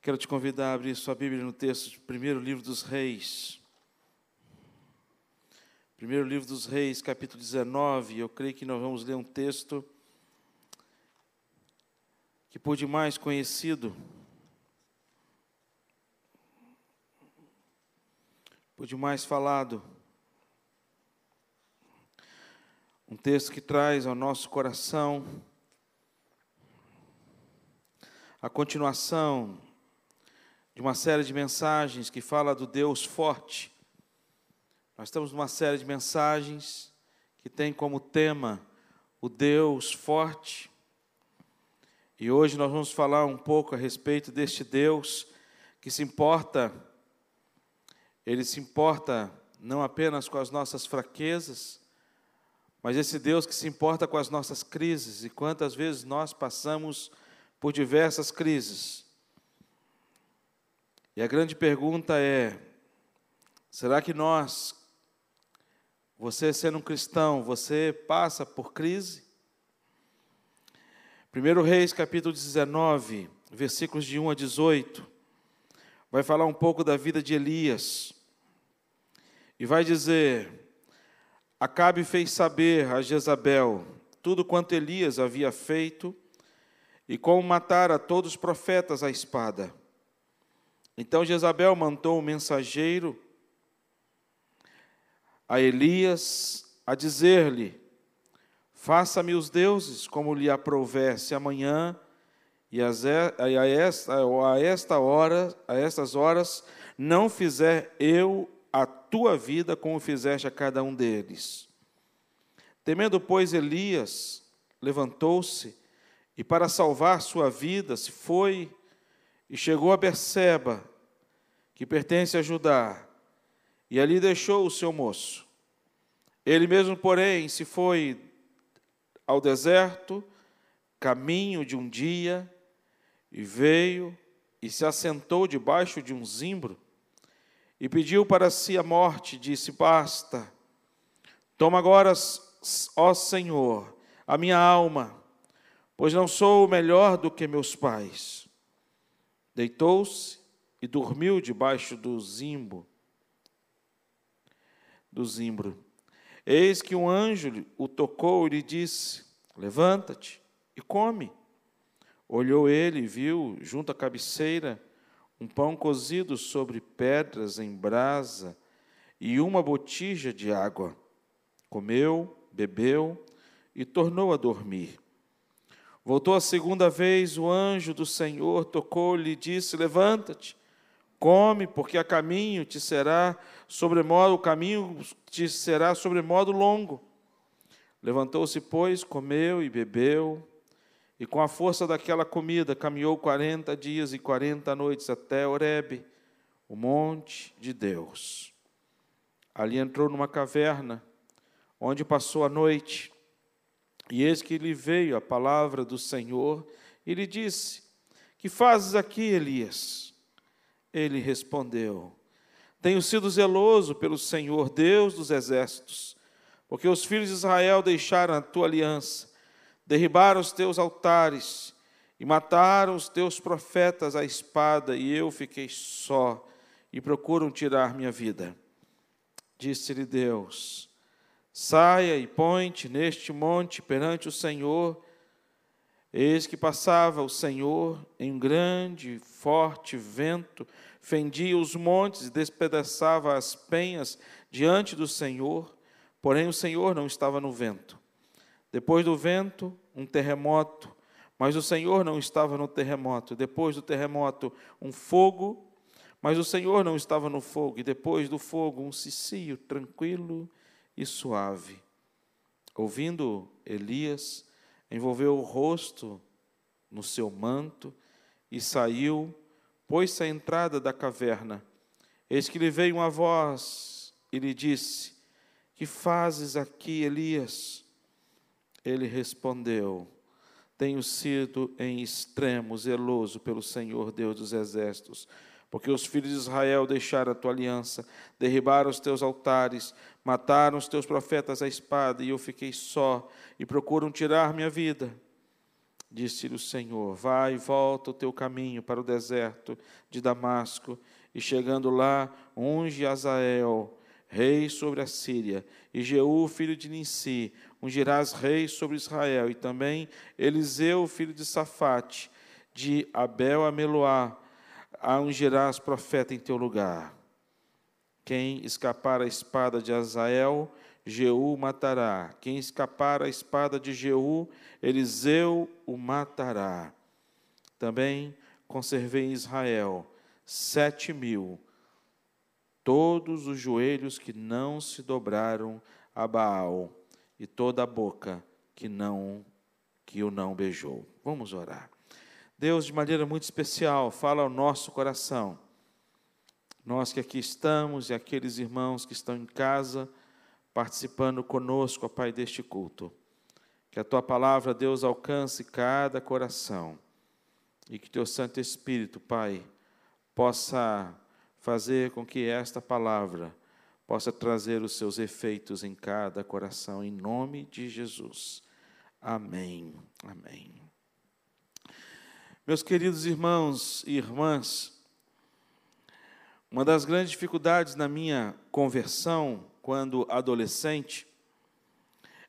Quero te convidar a abrir sua Bíblia no texto do primeiro livro dos Reis. Primeiro livro dos Reis, capítulo 19. Eu creio que nós vamos ler um texto que por demais conhecido, por demais falado. Um texto que traz ao nosso coração a continuação de uma série de mensagens que fala do Deus forte. Nós estamos numa série de mensagens que tem como tema o Deus forte. E hoje nós vamos falar um pouco a respeito deste Deus que se importa, ele se importa não apenas com as nossas fraquezas, mas esse Deus que se importa com as nossas crises. E quantas vezes nós passamos por diversas crises, e a grande pergunta é: será que nós, você sendo um cristão, você passa por crise? 1 Reis capítulo 19, versículos de 1 a 18, vai falar um pouco da vida de Elias. E vai dizer: Acabe fez saber a Jezabel tudo quanto Elias havia feito e como matara todos os profetas à espada. Então Jezabel mandou um mensageiro a Elias a dizer-lhe: Faça-me os deuses como lhe aprouver, se amanhã e a esta, a esta hora, a estas horas, não fizer eu a tua vida como fizeste a cada um deles. Temendo, pois, Elias levantou-se e para salvar sua vida se foi e chegou a Berseba, que pertence a Judá, e ali deixou o seu moço. Ele mesmo, porém, se foi ao deserto, caminho de um dia, e veio e se assentou debaixo de um zimbro, e pediu para si a morte, disse: Basta, toma agora, ó Senhor, a minha alma, pois não sou melhor do que meus pais. Deitou-se e dormiu debaixo do zimbo, do zimbro. Eis que um anjo o tocou e lhe disse: Levanta-te e come. Olhou ele e viu, junto à cabeceira, um pão cozido sobre pedras em brasa e uma botija de água. Comeu, bebeu e tornou a dormir. Voltou a segunda vez, o anjo do Senhor tocou-lhe e disse: Levanta-te, come, porque a caminho te será sobremodo, o caminho te será sobremodo longo. Levantou-se, pois, comeu e bebeu, e com a força daquela comida caminhou quarenta dias e quarenta noites até Horebe, o monte de Deus. Ali entrou numa caverna, onde passou a noite. E eis que lhe veio a palavra do Senhor e lhe disse: Que fazes aqui, Elias? Ele respondeu: Tenho sido zeloso pelo Senhor, Deus dos exércitos, porque os filhos de Israel deixaram a tua aliança, derribaram os teus altares e mataram os teus profetas à espada, e eu fiquei só e procuram tirar minha vida. Disse-lhe Deus: Saia e ponte neste monte perante o Senhor. Eis que passava o Senhor em um grande, forte vento, fendia os montes e despedaçava as penhas diante do Senhor, porém o Senhor não estava no vento. Depois do vento, um terremoto, mas o Senhor não estava no terremoto. Depois do terremoto, um fogo, mas o Senhor não estava no fogo. E depois do fogo, um cicio tranquilo e suave. Ouvindo Elias, envolveu o rosto no seu manto e saiu, pôs-se à entrada da caverna. Eis que lhe veio uma voz e lhe disse: Que fazes aqui, Elias? Ele respondeu: Tenho sido em extremo zeloso pelo Senhor Deus dos exércitos porque os filhos de Israel deixaram a tua aliança, derribaram os teus altares, mataram os teus profetas à espada, e eu fiquei só, e procuram tirar minha vida. Disse-lhe o Senhor: Vai e volta o teu caminho para o deserto de Damasco, e chegando lá, unge Azael, rei sobre a Síria, e Jeú, filho de Ninsi, ungirás rei sobre Israel, e também Eliseu, filho de Safate, de Abel a Meloá, ungirás profeta em teu lugar. Quem escapar a espada de Azael, Jeú matará. Quem escapar a espada de Jeú, Eliseu o matará. Também conservei em Israel sete mil, todos os joelhos que não se dobraram a Baal e toda a boca que não que o não beijou. Vamos orar. Deus, de maneira muito especial, fala ao nosso coração. Nós que aqui estamos e aqueles irmãos que estão em casa participando conosco, ó Pai, deste culto. Que a tua palavra, Deus, alcance cada coração e que teu Santo Espírito, Pai, possa fazer com que esta palavra possa trazer os seus efeitos em cada coração, em nome de Jesus. Amém. Amém. Meus queridos irmãos e irmãs, uma das grandes dificuldades na minha conversão, quando adolescente,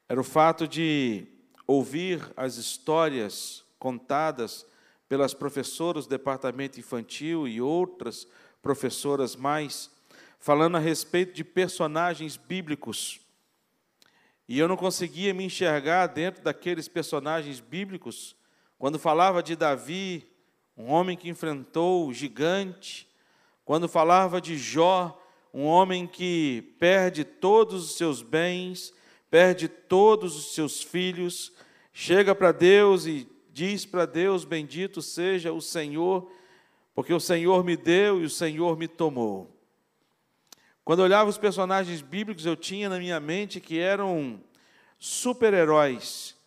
era o fato de ouvir as histórias contadas pelas professoras do departamento infantil e outras professoras mais, falando a respeito de personagens bíblicos. E eu não conseguia me enxergar dentro daqueles personagens bíblicos, quando falava de Davi, um homem que enfrentou o gigante, quando falava de Jó, um homem que perde todos os seus bens, perde todos os seus filhos, chega para Deus e diz para Deus: Bendito seja o Senhor, porque o Senhor me deu e o Senhor me tomou. Quando olhava os personagens bíblicos, eu tinha na minha mente que eram super-heróis,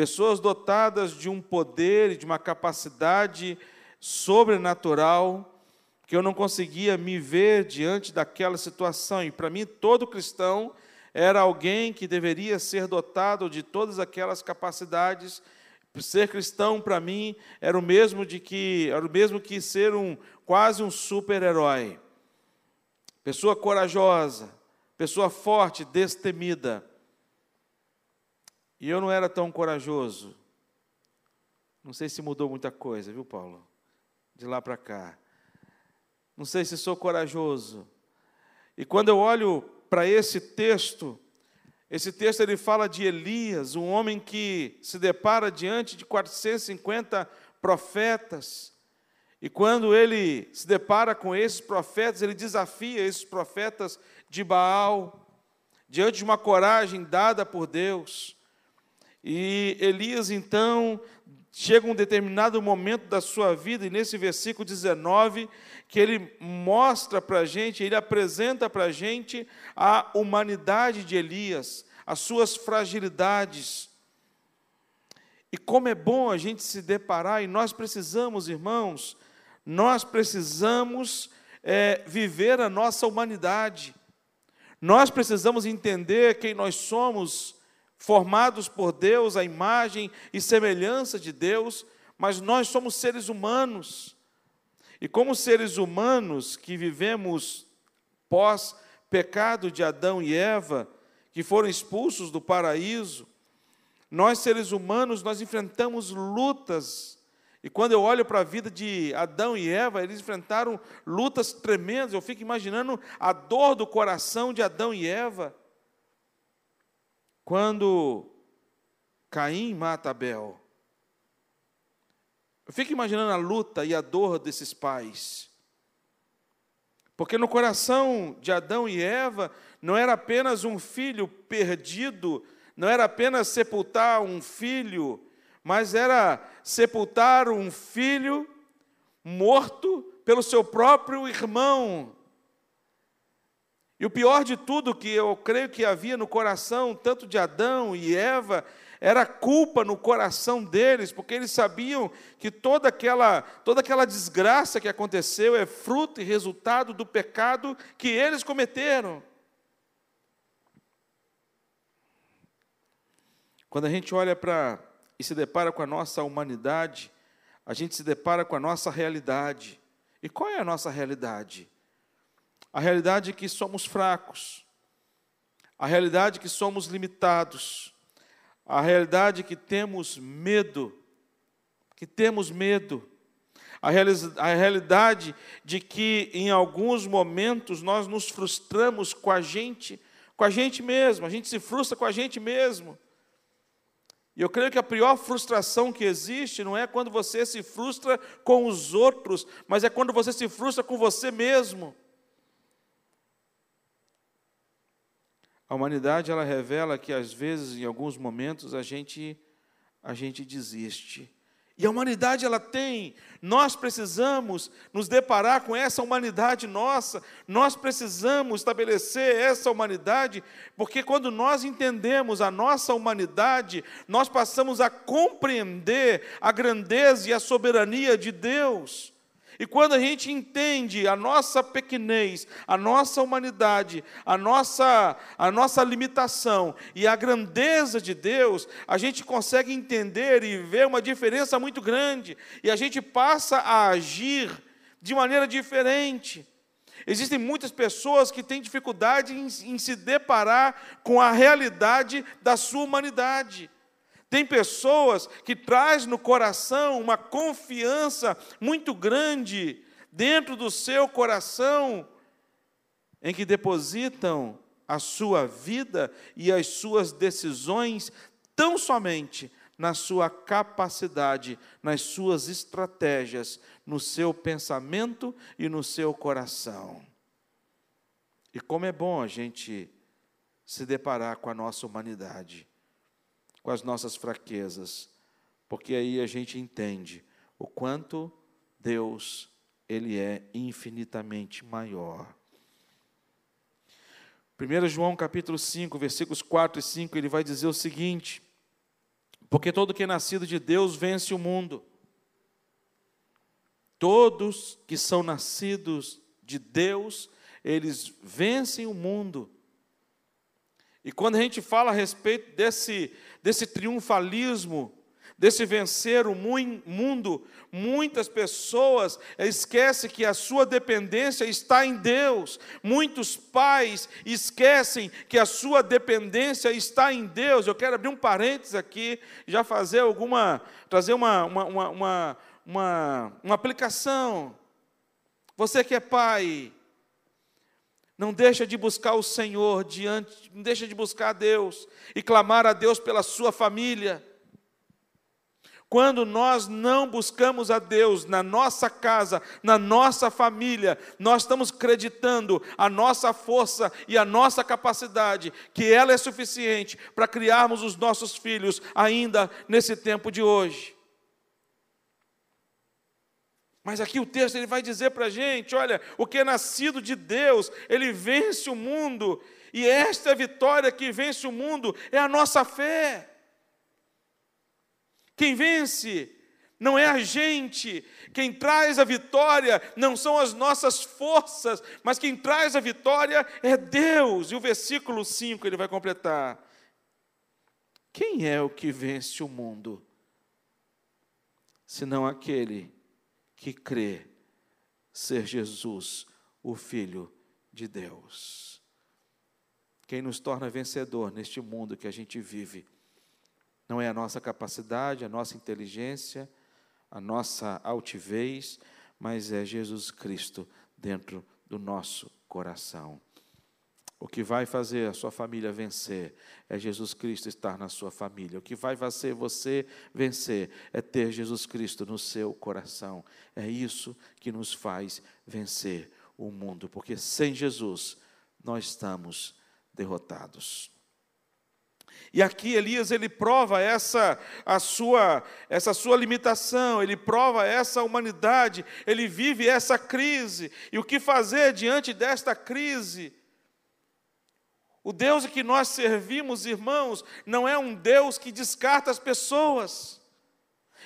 pessoas dotadas de um poder e de uma capacidade sobrenatural, que eu não conseguia me ver diante daquela situação. E para mim, todo cristão era alguém que deveria ser dotado de todas aquelas capacidades. Ser cristão para mim era o mesmo de que era o mesmo que ser um quase um super-herói. Pessoa corajosa, pessoa forte, destemida. E eu não era tão corajoso. Não sei se mudou muita coisa, viu, Paulo? De lá para cá. Não sei se sou corajoso. E quando eu olho para esse texto, esse texto ele fala de Elias, um homem que se depara diante de 450 profetas. E quando ele se depara com esses profetas, ele desafia esses profetas de Baal, diante de uma coragem dada por Deus. E Elias, então, chega um determinado momento da sua vida, e nesse versículo 19, que ele mostra para a gente, ele apresenta para a gente a humanidade de Elias, as suas fragilidades. E como é bom a gente se deparar, e nós precisamos, irmãos, nós precisamos é, viver a nossa humanidade. Nós precisamos entender quem nós somos, formados por Deus, a imagem e semelhança de Deus, mas nós somos seres humanos. E como seres humanos que vivemos pós pecado de Adão e Eva, que foram expulsos do paraíso, nós seres humanos nós enfrentamos lutas. E quando eu olho para a vida de Adão e Eva, eles enfrentaram lutas tremendas. Eu fico imaginando a dor do coração de Adão e Eva. Quando Caim mata Abel. Eu fico imaginando a luta e a dor desses pais. Porque no coração de Adão e Eva não era apenas um filho perdido, não era apenas sepultar um filho, mas era sepultar um filho morto pelo seu próprio irmão. E o pior de tudo que eu creio que havia no coração, tanto de Adão e Eva, era culpa no coração deles, porque eles sabiam que toda aquela, toda aquela desgraça que aconteceu é fruto e resultado do pecado que eles cometeram. Quando a gente olha para e se depara com a nossa humanidade, a gente se depara com a nossa realidade. E qual é a nossa realidade? A realidade é que somos fracos, a realidade é que somos limitados, a realidade é que temos medo, que temos medo, a realidade de que em alguns momentos nós nos frustramos com a gente, com a gente mesmo, a gente se frustra com a gente mesmo. E eu creio que a pior frustração que existe não é quando você se frustra com os outros, mas é quando você se frustra com você mesmo. A humanidade ela revela que às vezes, em alguns momentos, a gente a gente desiste. E a humanidade ela tem, nós precisamos nos deparar com essa humanidade nossa, nós precisamos estabelecer essa humanidade, porque quando nós entendemos a nossa humanidade, nós passamos a compreender a grandeza e a soberania de Deus. E quando a gente entende a nossa pequenez, a nossa humanidade, a nossa, a nossa limitação e a grandeza de Deus, a gente consegue entender e ver uma diferença muito grande. E a gente passa a agir de maneira diferente. Existem muitas pessoas que têm dificuldade em, em se deparar com a realidade da sua humanidade. Tem pessoas que traz no coração uma confiança muito grande dentro do seu coração em que depositam a sua vida e as suas decisões tão somente na sua capacidade, nas suas estratégias, no seu pensamento e no seu coração. E como é bom a gente se deparar com a nossa humanidade com as nossas fraquezas, porque aí a gente entende o quanto Deus ele é infinitamente maior. 1 João capítulo 5, versículos 4 e 5, ele vai dizer o seguinte: Porque todo que é nascido de Deus vence o mundo. Todos que são nascidos de Deus, eles vencem o mundo. E quando a gente fala a respeito desse, desse triunfalismo, desse vencer o mundo, muitas pessoas esquecem que a sua dependência está em Deus. Muitos pais esquecem que a sua dependência está em Deus. Eu quero abrir um parênteses aqui, já fazer alguma, trazer uma, uma, uma, uma, uma aplicação. Você que é pai, não deixa de buscar o Senhor diante, não deixa de buscar a Deus e clamar a Deus pela sua família. Quando nós não buscamos a Deus na nossa casa, na nossa família, nós estamos acreditando a nossa força e a nossa capacidade, que ela é suficiente para criarmos os nossos filhos ainda nesse tempo de hoje. Mas aqui o texto ele vai dizer para a gente: olha, o que é nascido de Deus, ele vence o mundo, e esta vitória que vence o mundo é a nossa fé. Quem vence não é a gente, quem traz a vitória não são as nossas forças, mas quem traz a vitória é Deus. E o versículo 5 ele vai completar: Quem é o que vence o mundo? Senão aquele que crê ser Jesus, o Filho de Deus. Quem nos torna vencedor neste mundo que a gente vive não é a nossa capacidade, a nossa inteligência, a nossa altivez, mas é Jesus Cristo dentro do nosso coração. O que vai fazer a sua família vencer é Jesus Cristo estar na sua família. O que vai fazer você vencer é ter Jesus Cristo no seu coração. É isso que nos faz vencer o mundo, porque sem Jesus nós estamos derrotados. E aqui Elias ele prova essa a sua essa sua limitação, ele prova essa humanidade, ele vive essa crise. E o que fazer diante desta crise? O Deus que nós servimos, irmãos, não é um Deus que descarta as pessoas.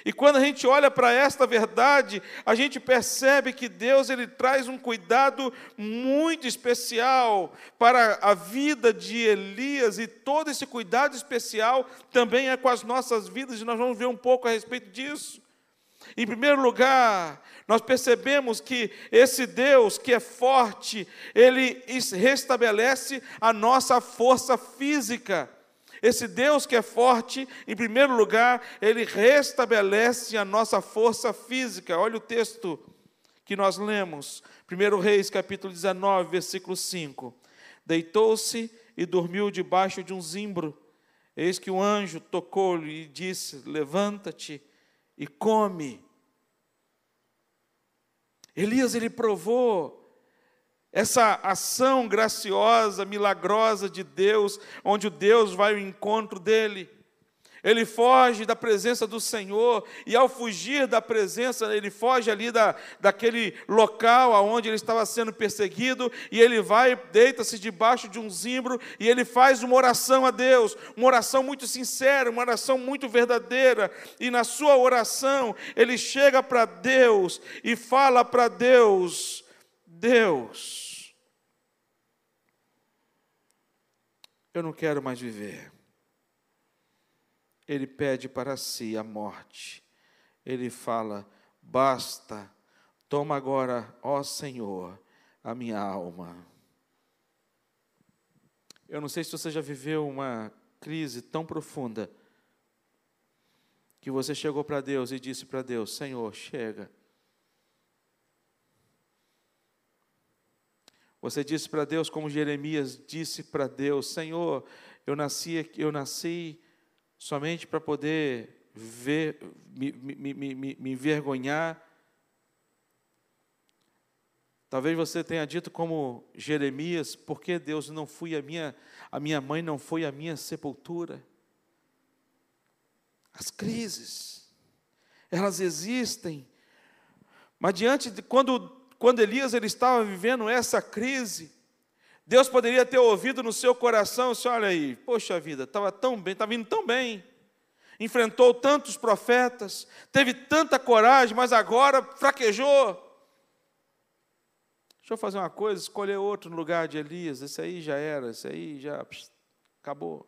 E quando a gente olha para esta verdade, a gente percebe que Deus ele traz um cuidado muito especial para a vida de Elias e todo esse cuidado especial também é com as nossas vidas e nós vamos ver um pouco a respeito disso. Em primeiro lugar, nós percebemos que esse Deus que é forte, ele restabelece a nossa força física. Esse Deus que é forte, em primeiro lugar, ele restabelece a nossa força física. Olha o texto que nós lemos, 1 Reis, capítulo 19, versículo 5. Deitou-se e dormiu debaixo de um zimbro. Eis que o anjo tocou-lhe e disse: Levanta-te e come. Elias ele provou essa ação graciosa, milagrosa de Deus, onde Deus vai ao encontro dele. Ele foge da presença do Senhor, e ao fugir da presença, ele foge ali da, daquele local aonde ele estava sendo perseguido, e ele vai, deita-se debaixo de um zimbro, e ele faz uma oração a Deus, uma oração muito sincera, uma oração muito verdadeira, e na sua oração, ele chega para Deus e fala para Deus: Deus, eu não quero mais viver ele pede para si a morte. Ele fala: Basta, toma agora, ó Senhor, a minha alma. Eu não sei se você já viveu uma crise tão profunda que você chegou para Deus e disse para Deus: Senhor, chega. Você disse para Deus, como Jeremias disse para Deus: Senhor, eu nasci, eu nasci somente para poder ver, me, me, me, me envergonhar. Talvez você tenha dito como Jeremias, por que Deus não fui a minha, a minha mãe não foi a minha sepultura? As crises, elas existem. Mas diante de quando, quando Elias ele estava vivendo essa crise, Deus poderia ter ouvido no seu coração, assim, olha aí, poxa vida, estava tão bem, estava indo tão bem, enfrentou tantos profetas, teve tanta coragem, mas agora fraquejou. Deixa eu fazer uma coisa, escolher outro no lugar de Elias, esse aí já era, esse aí já pss, acabou.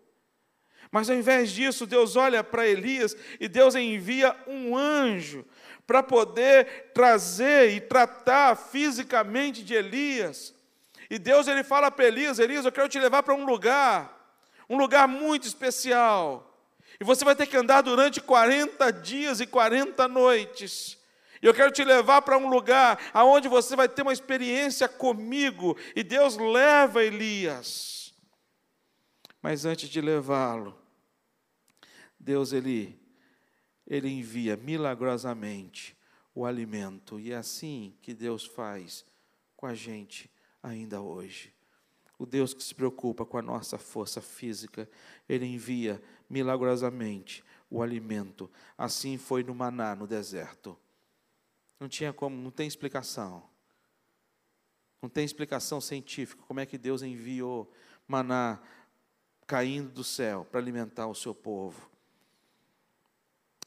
Mas ao invés disso, Deus olha para Elias e Deus envia um anjo para poder trazer e tratar fisicamente de Elias. E Deus ele fala para Elias: Elias, eu quero te levar para um lugar, um lugar muito especial. E você vai ter que andar durante 40 dias e 40 noites. E eu quero te levar para um lugar aonde você vai ter uma experiência comigo. E Deus leva Elias. Mas antes de levá-lo, Deus ele ele envia milagrosamente o alimento. E é assim que Deus faz com a gente ainda hoje. O Deus que se preocupa com a nossa força física, Ele envia milagrosamente o alimento. Assim foi no maná no deserto. Não tinha como, não tem explicação. Não tem explicação científica como é que Deus enviou maná caindo do céu para alimentar o seu povo.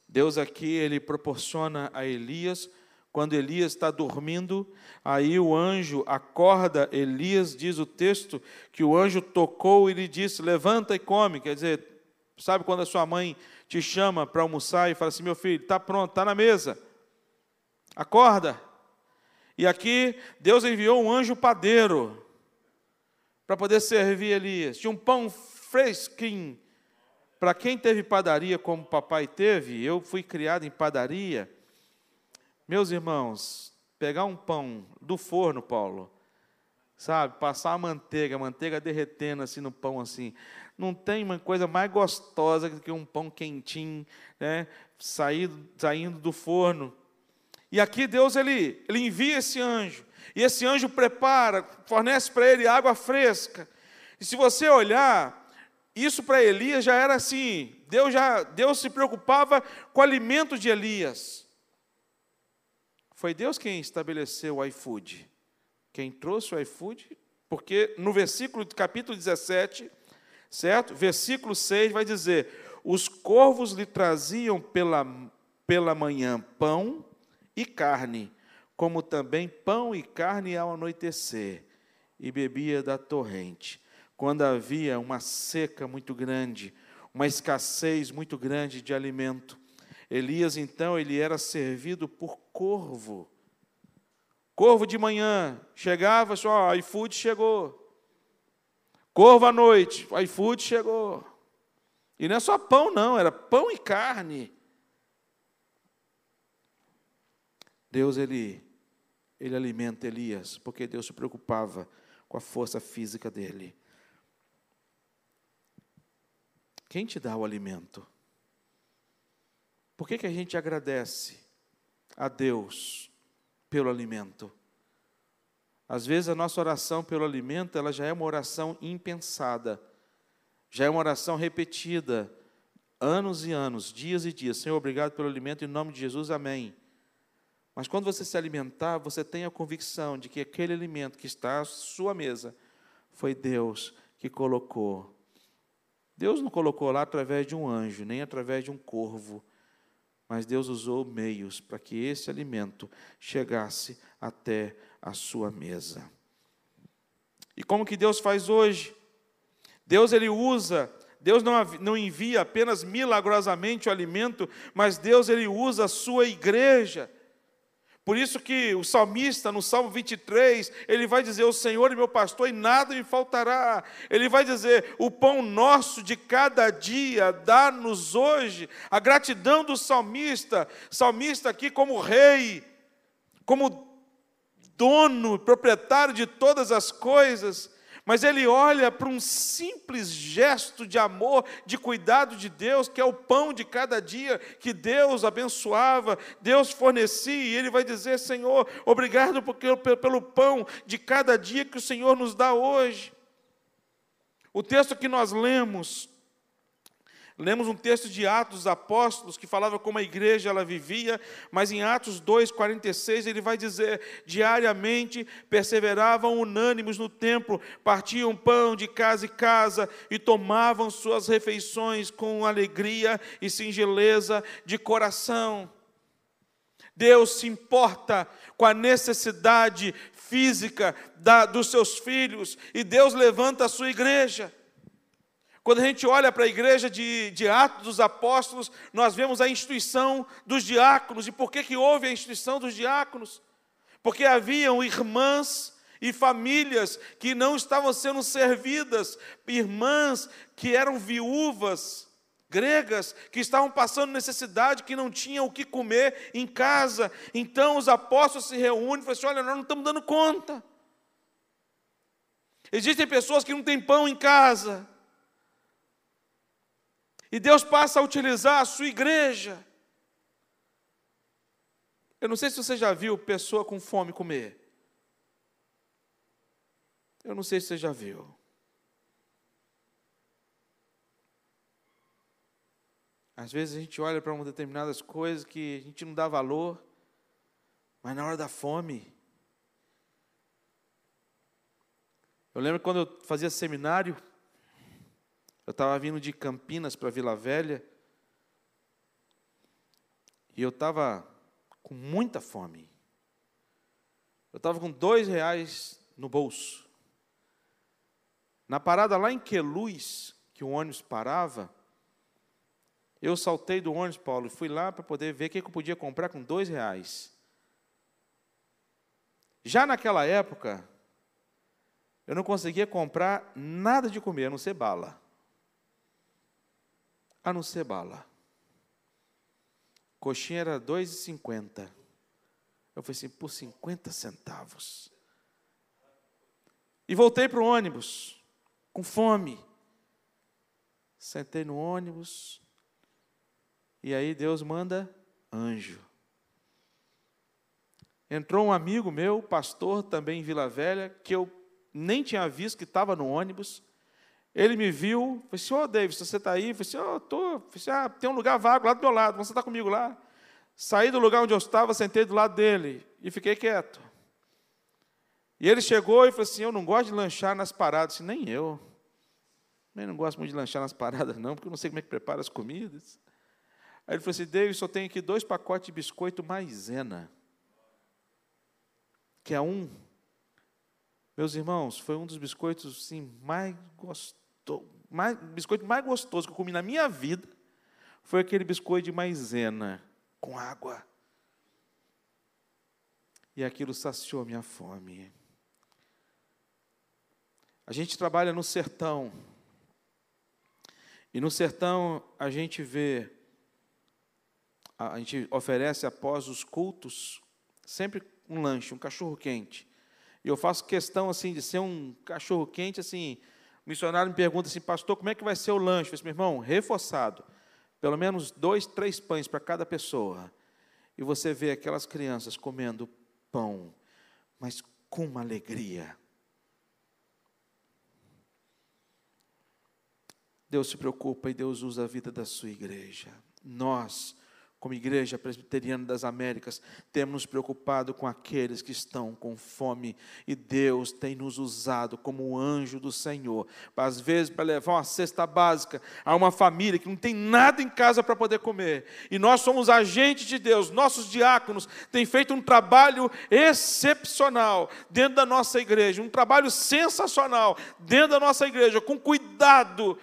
Deus aqui ele proporciona a Elias quando Elias está dormindo, aí o anjo acorda Elias, diz o texto, que o anjo tocou e lhe disse: Levanta e come. Quer dizer, sabe quando a sua mãe te chama para almoçar e fala assim: Meu filho, está pronto, está na mesa, acorda. E aqui Deus enviou um anjo padeiro para poder servir Elias. Tinha um pão fresquinho. Para quem teve padaria como papai teve, eu fui criado em padaria. Meus irmãos, pegar um pão do forno, Paulo, sabe, passar a manteiga, a manteiga derretendo assim no pão assim, não tem uma coisa mais gostosa do que um pão quentinho, né, saindo, saindo do forno. E aqui Deus ele, ele envia esse anjo, e esse anjo prepara, fornece para ele água fresca. E se você olhar, isso para Elias já era assim, Deus já Deus se preocupava com o alimento de Elias. Foi Deus quem estabeleceu o iFood. Quem trouxe o iFood, porque no versículo capítulo 17, certo? Versículo 6 vai dizer: "Os corvos lhe traziam pela pela manhã pão e carne, como também pão e carne ao anoitecer, e bebia da torrente. Quando havia uma seca muito grande, uma escassez muito grande de alimento, Elias então ele era servido por corvo. Corvo de manhã chegava, só, iFood chegou. Corvo à noite, iFood chegou. E não é só pão, não, era pão e carne. Deus, ele, ele alimenta Elias, porque Deus se preocupava com a força física dele. Quem te dá o alimento? Por que, que a gente agradece a Deus pelo alimento? Às vezes a nossa oração pelo alimento, ela já é uma oração impensada, já é uma oração repetida, anos e anos, dias e dias. Senhor, obrigado pelo alimento, em nome de Jesus, amém. Mas quando você se alimentar, você tem a convicção de que aquele alimento que está à sua mesa foi Deus que colocou. Deus não colocou lá através de um anjo, nem através de um corvo, mas Deus usou meios para que esse alimento chegasse até a sua mesa. E como que Deus faz hoje? Deus ele usa, Deus não, não envia apenas milagrosamente o alimento, mas Deus ele usa a sua igreja por isso que o salmista, no Salmo 23, ele vai dizer: O Senhor é meu pastor e nada me faltará. Ele vai dizer: O pão nosso de cada dia dá-nos hoje. A gratidão do salmista, salmista aqui como rei, como dono, proprietário de todas as coisas, mas ele olha para um simples gesto de amor, de cuidado de Deus, que é o pão de cada dia que Deus abençoava, Deus fornecia, e ele vai dizer: Senhor, obrigado porque, pelo pão de cada dia que o Senhor nos dá hoje. O texto que nós lemos, Lemos um texto de Atos dos Apóstolos que falava como a igreja ela vivia, mas em Atos 2:46 ele vai dizer: "Diariamente perseveravam unânimes no templo, partiam pão de casa em casa e tomavam suas refeições com alegria e singeleza de coração." Deus se importa com a necessidade física da, dos seus filhos e Deus levanta a sua igreja. Quando a gente olha para a igreja de, de Atos dos Apóstolos, nós vemos a instituição dos diáconos. E por que, que houve a instituição dos diáconos? Porque haviam irmãs e famílias que não estavam sendo servidas, irmãs que eram viúvas, gregas, que estavam passando necessidade, que não tinham o que comer em casa. Então os apóstolos se reúnem e falam assim: olha, nós não estamos dando conta. Existem pessoas que não têm pão em casa. E Deus passa a utilizar a sua igreja. Eu não sei se você já viu pessoa com fome comer. Eu não sei se você já viu. Às vezes a gente olha para determinadas coisas que a gente não dá valor, mas na hora da fome. Eu lembro quando eu fazia seminário, eu estava vindo de Campinas para Vila Velha e eu estava com muita fome. Eu estava com dois reais no bolso. Na parada lá em Queluz, que o ônibus parava, eu saltei do ônibus, Paulo, e fui lá para poder ver o que eu podia comprar com dois reais. Já naquela época, eu não conseguia comprar nada de comer, a não ser bala a não ser bala. Coxinha era R$ 2,50. Eu falei assim, por 50 centavos. E voltei para o ônibus, com fome. Sentei no ônibus, e aí Deus manda anjo. Entrou um amigo meu, pastor também em Vila Velha, que eu nem tinha visto que estava no ônibus. Ele me viu, falei assim, ô oh, David, você está aí? Falei assim, oh, estou. Assim, ah, tem um lugar vago lá do meu lado, você está comigo lá? Saí do lugar onde eu estava, sentei do lado dele e fiquei quieto. E ele chegou e falou assim, eu não gosto de lanchar nas paradas. Disse, nem eu. Nem não gosto muito de lanchar nas paradas, não, porque eu não sei como é que prepara as comidas. Aí ele falou assim: David, só tenho aqui dois pacotes de biscoito maisena. Que é um. Meus irmãos, foi um dos biscoitos assim, mais gostoso, mais, biscoito mais gostoso que eu comi na minha vida. Foi aquele biscoito de maisena com água. E aquilo saciou minha fome. A gente trabalha no sertão. E no sertão a gente vê, a gente oferece após os cultos, sempre um lanche, um cachorro quente. E eu faço questão assim de ser um cachorro quente assim. O missionário me pergunta assim, pastor, como é que vai ser o lanche? Eu falei, meu irmão, reforçado. Pelo menos dois, três pães para cada pessoa. E você vê aquelas crianças comendo pão, mas com uma alegria. Deus se preocupa e Deus usa a vida da sua igreja. Nós, como Igreja Presbiteriana das Américas, temos nos preocupado com aqueles que estão com fome e Deus tem nos usado como anjo do Senhor, às vezes para levar uma cesta básica a uma família que não tem nada em casa para poder comer. E nós somos agentes de Deus, nossos diáconos têm feito um trabalho excepcional dentro da nossa igreja, um trabalho sensacional dentro da nossa igreja, com cuidado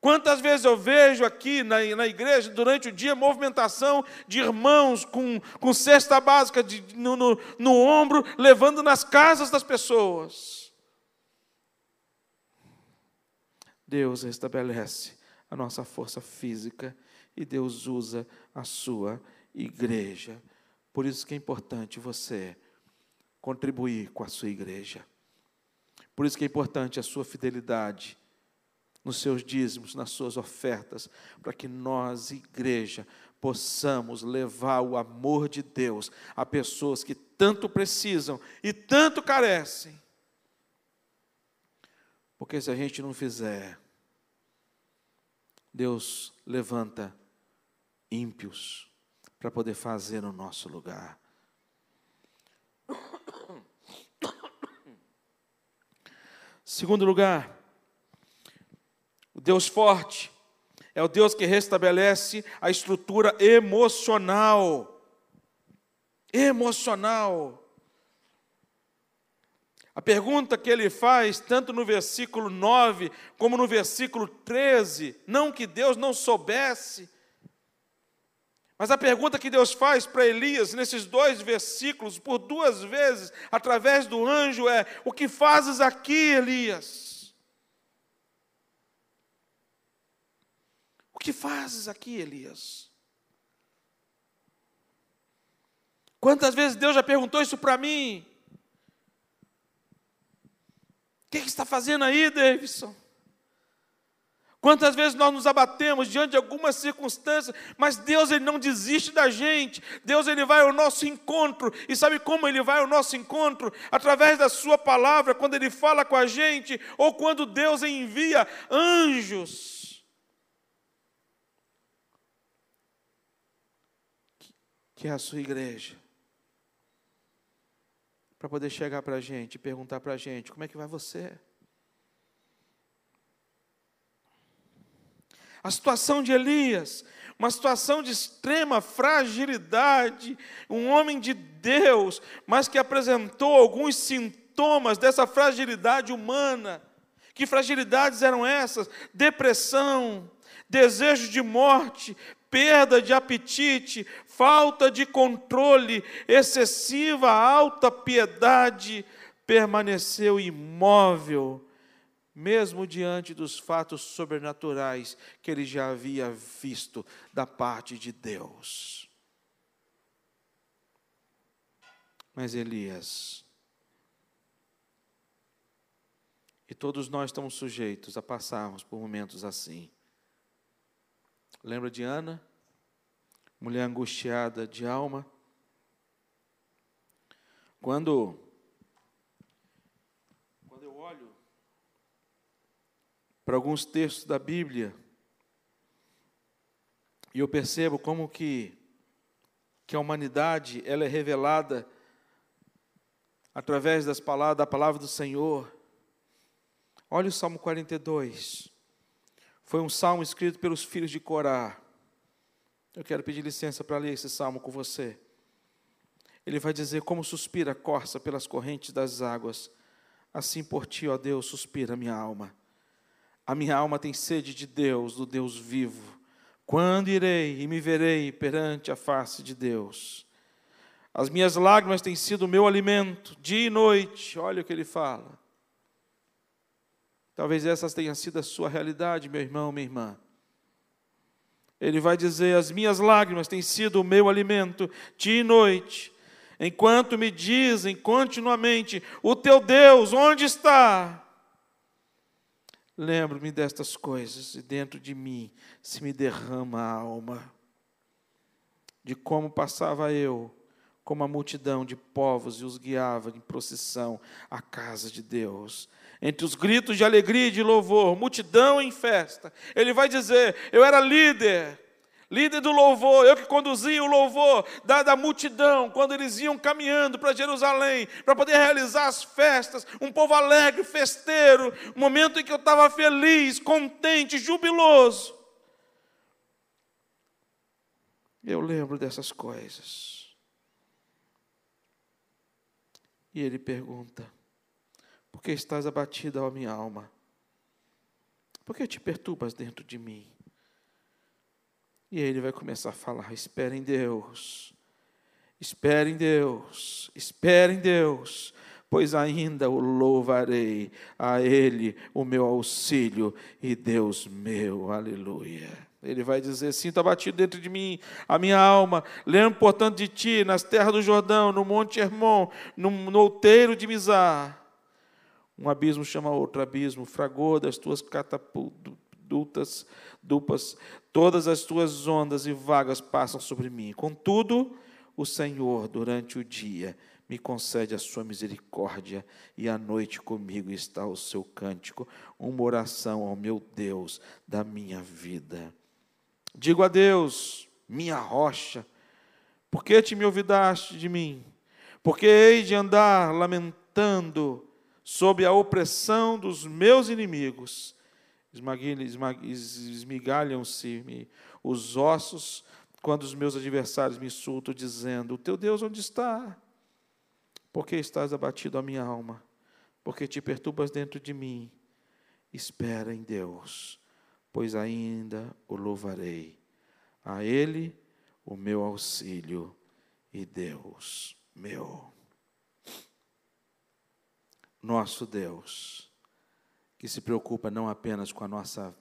Quantas vezes eu vejo aqui na, na igreja, durante o dia, movimentação de irmãos com, com cesta básica de, no, no, no ombro, levando nas casas das pessoas. Deus restabelece a nossa força física e Deus usa a sua igreja. Por isso que é importante você contribuir com a sua igreja. Por isso que é importante a sua fidelidade nos seus dízimos, nas suas ofertas, para que nós, igreja, possamos levar o amor de Deus a pessoas que tanto precisam e tanto carecem. Porque se a gente não fizer, Deus levanta ímpios para poder fazer no nosso lugar. Segundo lugar, o Deus forte é o Deus que restabelece a estrutura emocional. Emocional. A pergunta que ele faz, tanto no versículo 9 como no versículo 13, não que Deus não soubesse, mas a pergunta que Deus faz para Elias nesses dois versículos, por duas vezes, através do anjo, é: O que fazes aqui, Elias? O que fazes aqui, Elias? Quantas vezes Deus já perguntou isso para mim? O que, que está fazendo aí, Davidson? Quantas vezes nós nos abatemos diante de algumas circunstâncias, mas Deus ele não desiste da gente. Deus ele vai ao nosso encontro. E sabe como ele vai ao nosso encontro? Através da sua palavra, quando ele fala com a gente, ou quando Deus envia anjos que é a sua igreja, para poder chegar para a gente e perguntar para a gente: como é que vai você? A situação de Elias, uma situação de extrema fragilidade, um homem de Deus, mas que apresentou alguns sintomas dessa fragilidade humana. Que fragilidades eram essas? Depressão, desejo de morte, perda de apetite, falta de controle, excessiva alta piedade, permaneceu imóvel, mesmo diante dos fatos sobrenaturais que ele já havia visto da parte de Deus. Mas Elias, e todos nós estamos sujeitos a passarmos por momentos assim. Lembra de Ana? Mulher angustiada de alma. Quando, quando eu olho para alguns textos da Bíblia, e eu percebo como que, que a humanidade ela é revelada através das palavras, da palavra do Senhor. Olha o Salmo 42. Foi um salmo escrito pelos filhos de Corá. Eu quero pedir licença para ler esse salmo com você. Ele vai dizer: Como suspira a corça pelas correntes das águas, assim por ti, ó Deus, suspira a minha alma. A minha alma tem sede de Deus, do Deus vivo. Quando irei e me verei perante a face de Deus? As minhas lágrimas têm sido o meu alimento, dia e noite. Olha o que ele fala. Talvez essa tenha sido a sua realidade, meu irmão, minha irmã. Ele vai dizer: As minhas lágrimas têm sido o meu alimento, dia e noite, enquanto me dizem continuamente: O teu Deus, onde está? Lembro-me destas coisas e dentro de mim se me derrama a alma, de como passava eu, como a multidão de povos e os guiava em procissão à casa de Deus. Entre os gritos de alegria e de louvor, multidão em festa. Ele vai dizer: Eu era líder, líder do louvor, eu que conduzia o louvor da, da multidão, quando eles iam caminhando para Jerusalém, para poder realizar as festas, um povo alegre, festeiro, momento em que eu estava feliz, contente, jubiloso. Eu lembro dessas coisas. E ele pergunta: Por que estás abatida, ó minha alma? Por que te perturbas dentro de mim? E aí ele vai começar a falar: espere em Deus, espere em Deus, espere em Deus, pois ainda o louvarei, a Ele o meu auxílio e Deus meu, aleluia. Ele vai dizer: Sinto abatido dentro de mim a minha alma, lembro, portanto, de ti, nas terras do Jordão, no Monte Hermon, no, no outeiro de Mizar. Um abismo chama outro abismo, fragor das tuas catapultas, dupas, todas as tuas ondas e vagas passam sobre mim. Contudo, o Senhor, durante o dia, me concede a sua misericórdia, e à noite comigo está o seu cântico, uma oração ao meu Deus da minha vida. Digo a Deus, minha rocha, por que te me olvidaste de mim? Porque hei de andar lamentando sob a opressão dos meus inimigos esmigalham-se os ossos quando os meus adversários me insultam, dizendo: O teu Deus onde está? Por que estás abatido a minha alma? Porque te perturbas dentro de mim? Espera em Deus, pois ainda o louvarei. A Ele o meu auxílio e Deus meu. Nosso Deus que se preocupa não apenas com a nossa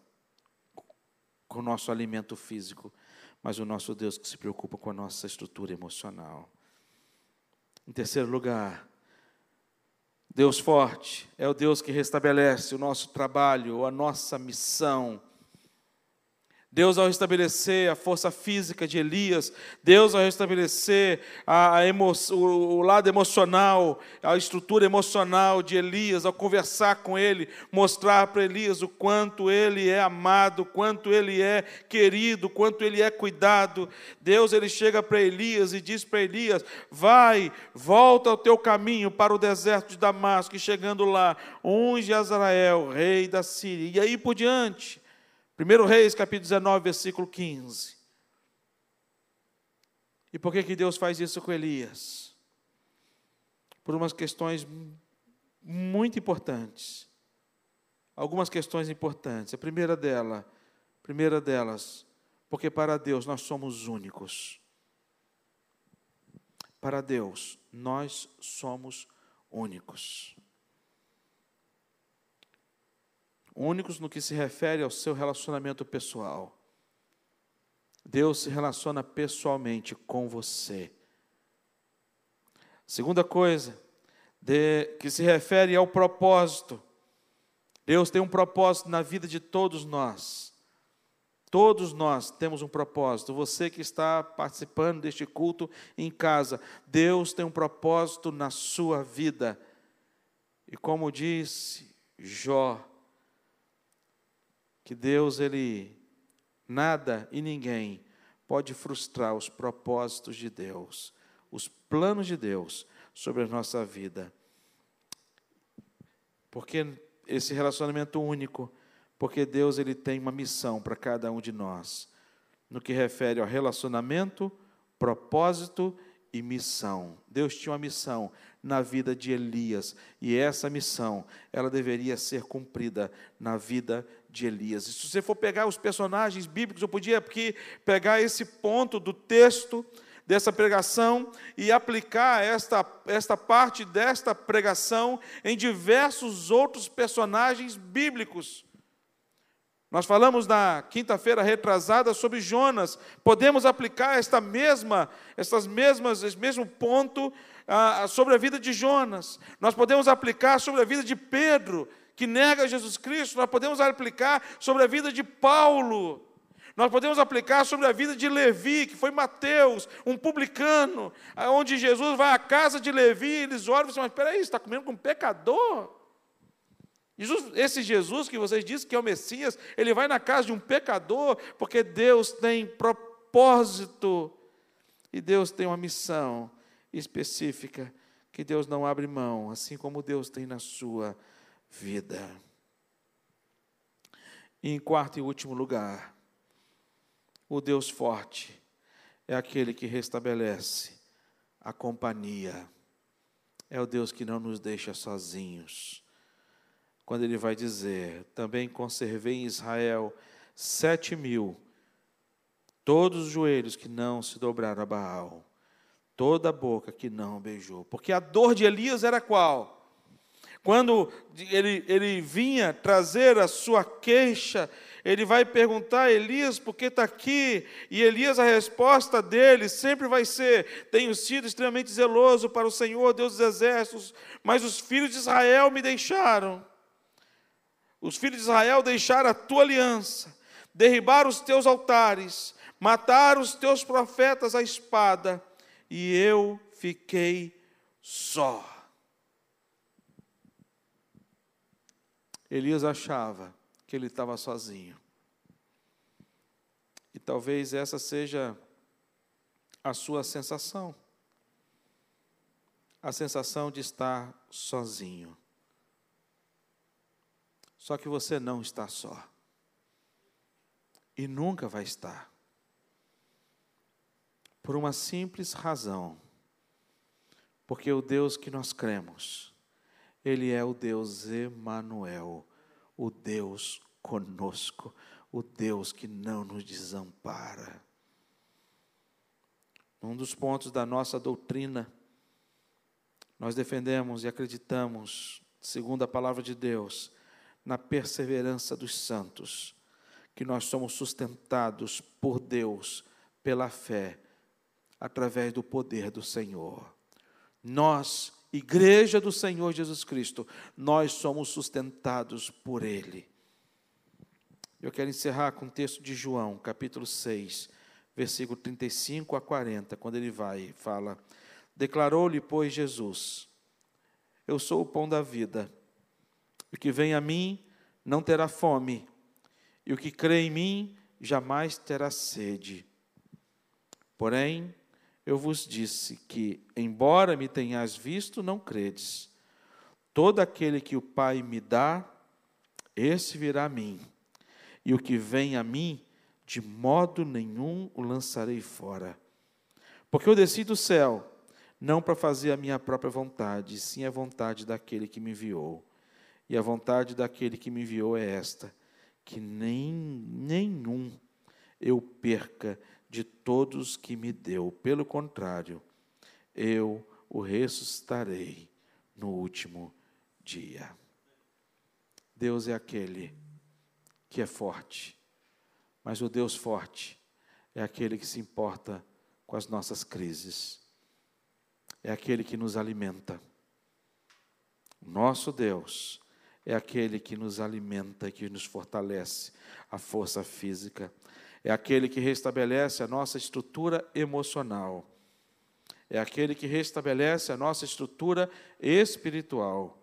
com o nosso alimento físico, mas o nosso Deus que se preocupa com a nossa estrutura emocional. Em terceiro lugar, Deus forte é o Deus que restabelece o nosso trabalho, a nossa missão, Deus, ao restabelecer a força física de Elias, Deus, ao restabelecer a, emo, o, o, lado emocional, a estrutura emocional de Elias, ao conversar com ele, mostrar para Elias o quanto ele é amado, quanto ele é querido, quanto ele é cuidado. Deus, ele chega para Elias e diz para Elias: Vai, volta ao teu caminho para o deserto de Damasco, e chegando lá, unge Azrael, rei da Síria, e aí por diante. 1 Reis, capítulo 19, versículo 15. E por que, que Deus faz isso com Elias? Por umas questões muito importantes. Algumas questões importantes. A primeira dela, primeira delas, porque para Deus nós somos únicos. Para Deus nós somos únicos. Únicos no que se refere ao seu relacionamento pessoal. Deus se relaciona pessoalmente com você. Segunda coisa, de, que se refere ao propósito. Deus tem um propósito na vida de todos nós. Todos nós temos um propósito. Você que está participando deste culto em casa, Deus tem um propósito na sua vida. E como disse Jó, que Deus, Ele, nada e ninguém pode frustrar os propósitos de Deus, os planos de Deus sobre a nossa vida. Porque esse relacionamento único, porque Deus ele tem uma missão para cada um de nós. no que refere ao relacionamento, propósito e missão. Deus tinha uma missão na vida de Elias, e essa missão, ela deveria ser cumprida na vida de Elias. E se você for pegar os personagens bíblicos, eu podia aqui pegar esse ponto do texto dessa pregação e aplicar esta, esta parte desta pregação em diversos outros personagens bíblicos. Nós falamos na quinta-feira retrasada sobre Jonas. Podemos aplicar esta mesma, essas mesmas, esse mesmo ponto ah, sobre a vida de Jonas. Nós podemos aplicar sobre a vida de Pedro, que nega Jesus Cristo. Nós podemos aplicar sobre a vida de Paulo. Nós podemos aplicar sobre a vida de Levi, que foi Mateus, um publicano, onde Jesus vai à casa de Levi, e eles olham e dizem, mas espera aí, você está comendo com um pecador? Jesus, esse Jesus que vocês dizem que é o Messias, ele vai na casa de um pecador, porque Deus tem propósito e Deus tem uma missão específica que Deus não abre mão, assim como Deus tem na sua vida. Em quarto e último lugar, o Deus forte é aquele que restabelece a companhia, é o Deus que não nos deixa sozinhos quando ele vai dizer: Também conservei em Israel sete mil, todos os joelhos que não se dobraram a Baal, toda a boca que não beijou. Porque a dor de Elias era qual? Quando ele, ele vinha trazer a sua queixa, ele vai perguntar a Elias por que está aqui, e Elias, a resposta dele sempre vai ser: Tenho sido extremamente zeloso para o Senhor, Deus dos exércitos, mas os filhos de Israel me deixaram. Os filhos de Israel deixaram a tua aliança, derribaram os teus altares, mataram os teus profetas à espada, e eu fiquei só. Elias achava que ele estava sozinho. E talvez essa seja a sua sensação. A sensação de estar sozinho. Só que você não está só. E nunca vai estar. Por uma simples razão. Porque o Deus que nós cremos, Ele é o Deus Emanuel, o Deus conosco, o Deus que não nos desampara. Um dos pontos da nossa doutrina, nós defendemos e acreditamos, segundo a palavra de Deus, na perseverança dos santos, que nós somos sustentados por Deus pela fé, através do poder do Senhor. Nós, igreja do Senhor Jesus Cristo, nós somos sustentados por Ele. Eu quero encerrar com o texto de João, capítulo 6, versículo 35 a 40, quando ele vai fala: Declarou-lhe, pois, Jesus: Eu sou o pão da vida. O que vem a mim não terá fome, e o que crê em mim jamais terá sede. Porém, eu vos disse que, embora me tenhas visto, não credes. Todo aquele que o Pai me dá, esse virá a mim. E o que vem a mim, de modo nenhum o lançarei fora. Porque eu desci do céu, não para fazer a minha própria vontade, sim a vontade daquele que me enviou. E a vontade daquele que me enviou é esta: que nem nenhum eu perca de todos que me deu. Pelo contrário, eu o ressuscitarei no último dia. Deus é aquele que é forte, mas o Deus forte é aquele que se importa com as nossas crises, é aquele que nos alimenta. Nosso Deus é aquele que nos alimenta, que nos fortalece a força física, é aquele que restabelece a nossa estrutura emocional, é aquele que restabelece a nossa estrutura espiritual,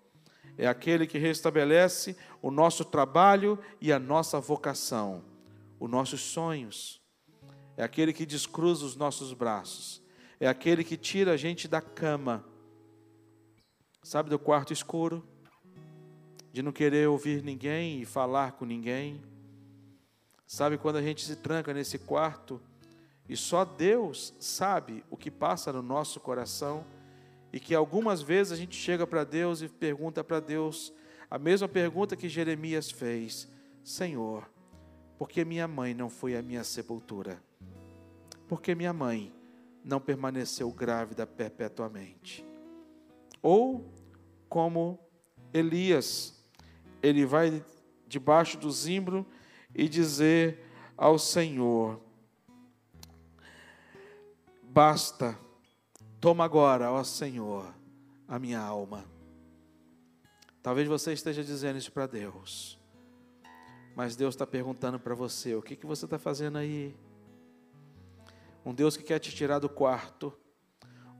é aquele que restabelece o nosso trabalho e a nossa vocação, os nossos sonhos, é aquele que descruza os nossos braços, é aquele que tira a gente da cama, sabe, do quarto escuro? De não querer ouvir ninguém e falar com ninguém, Sabe quando a gente se tranca nesse quarto e só Deus sabe o que passa no nosso coração e que algumas vezes a gente chega para Deus e pergunta para Deus a mesma pergunta que Jeremias fez: Senhor, por que minha mãe não foi à minha sepultura? Por que minha mãe não permaneceu grávida perpetuamente? Ou como Elias, ele vai debaixo do zimbro e dizer ao Senhor: Basta, toma agora, ó Senhor, a minha alma. Talvez você esteja dizendo isso para Deus, mas Deus está perguntando para você: o que, que você está fazendo aí? Um Deus que quer te tirar do quarto,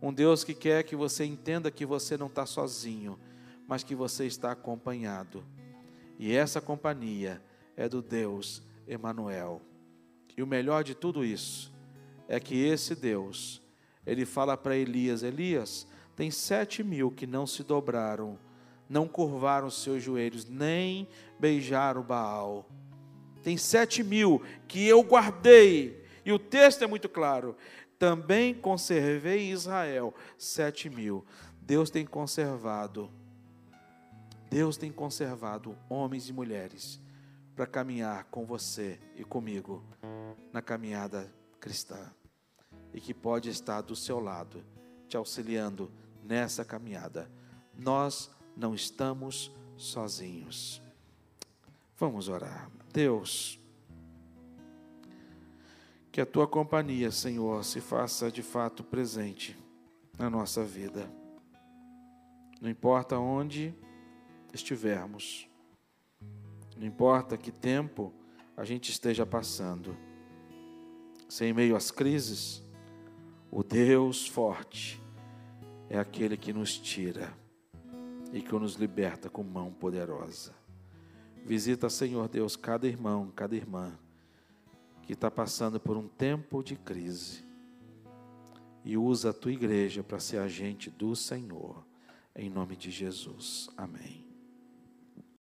um Deus que quer que você entenda que você não está sozinho, mas que você está acompanhado. E essa companhia é do Deus Emanuel. E o melhor de tudo isso é que esse Deus, ele fala para Elias: Elias, tem sete mil que não se dobraram, não curvaram seus joelhos, nem beijaram Baal. Tem sete mil que eu guardei, e o texto é muito claro. Também conservei Israel sete mil. Deus tem conservado Deus tem conservado homens e mulheres para caminhar com você e comigo na caminhada cristã e que pode estar do seu lado, te auxiliando nessa caminhada. Nós não estamos sozinhos. Vamos orar. Deus, que a tua companhia, Senhor, se faça de fato presente na nossa vida. Não importa onde estivermos. Não importa que tempo a gente esteja passando, sem meio às crises, o Deus forte é aquele que nos tira e que nos liberta com mão poderosa. Visita, Senhor Deus, cada irmão, cada irmã que está passando por um tempo de crise e usa a tua igreja para ser agente do Senhor, em nome de Jesus. Amém.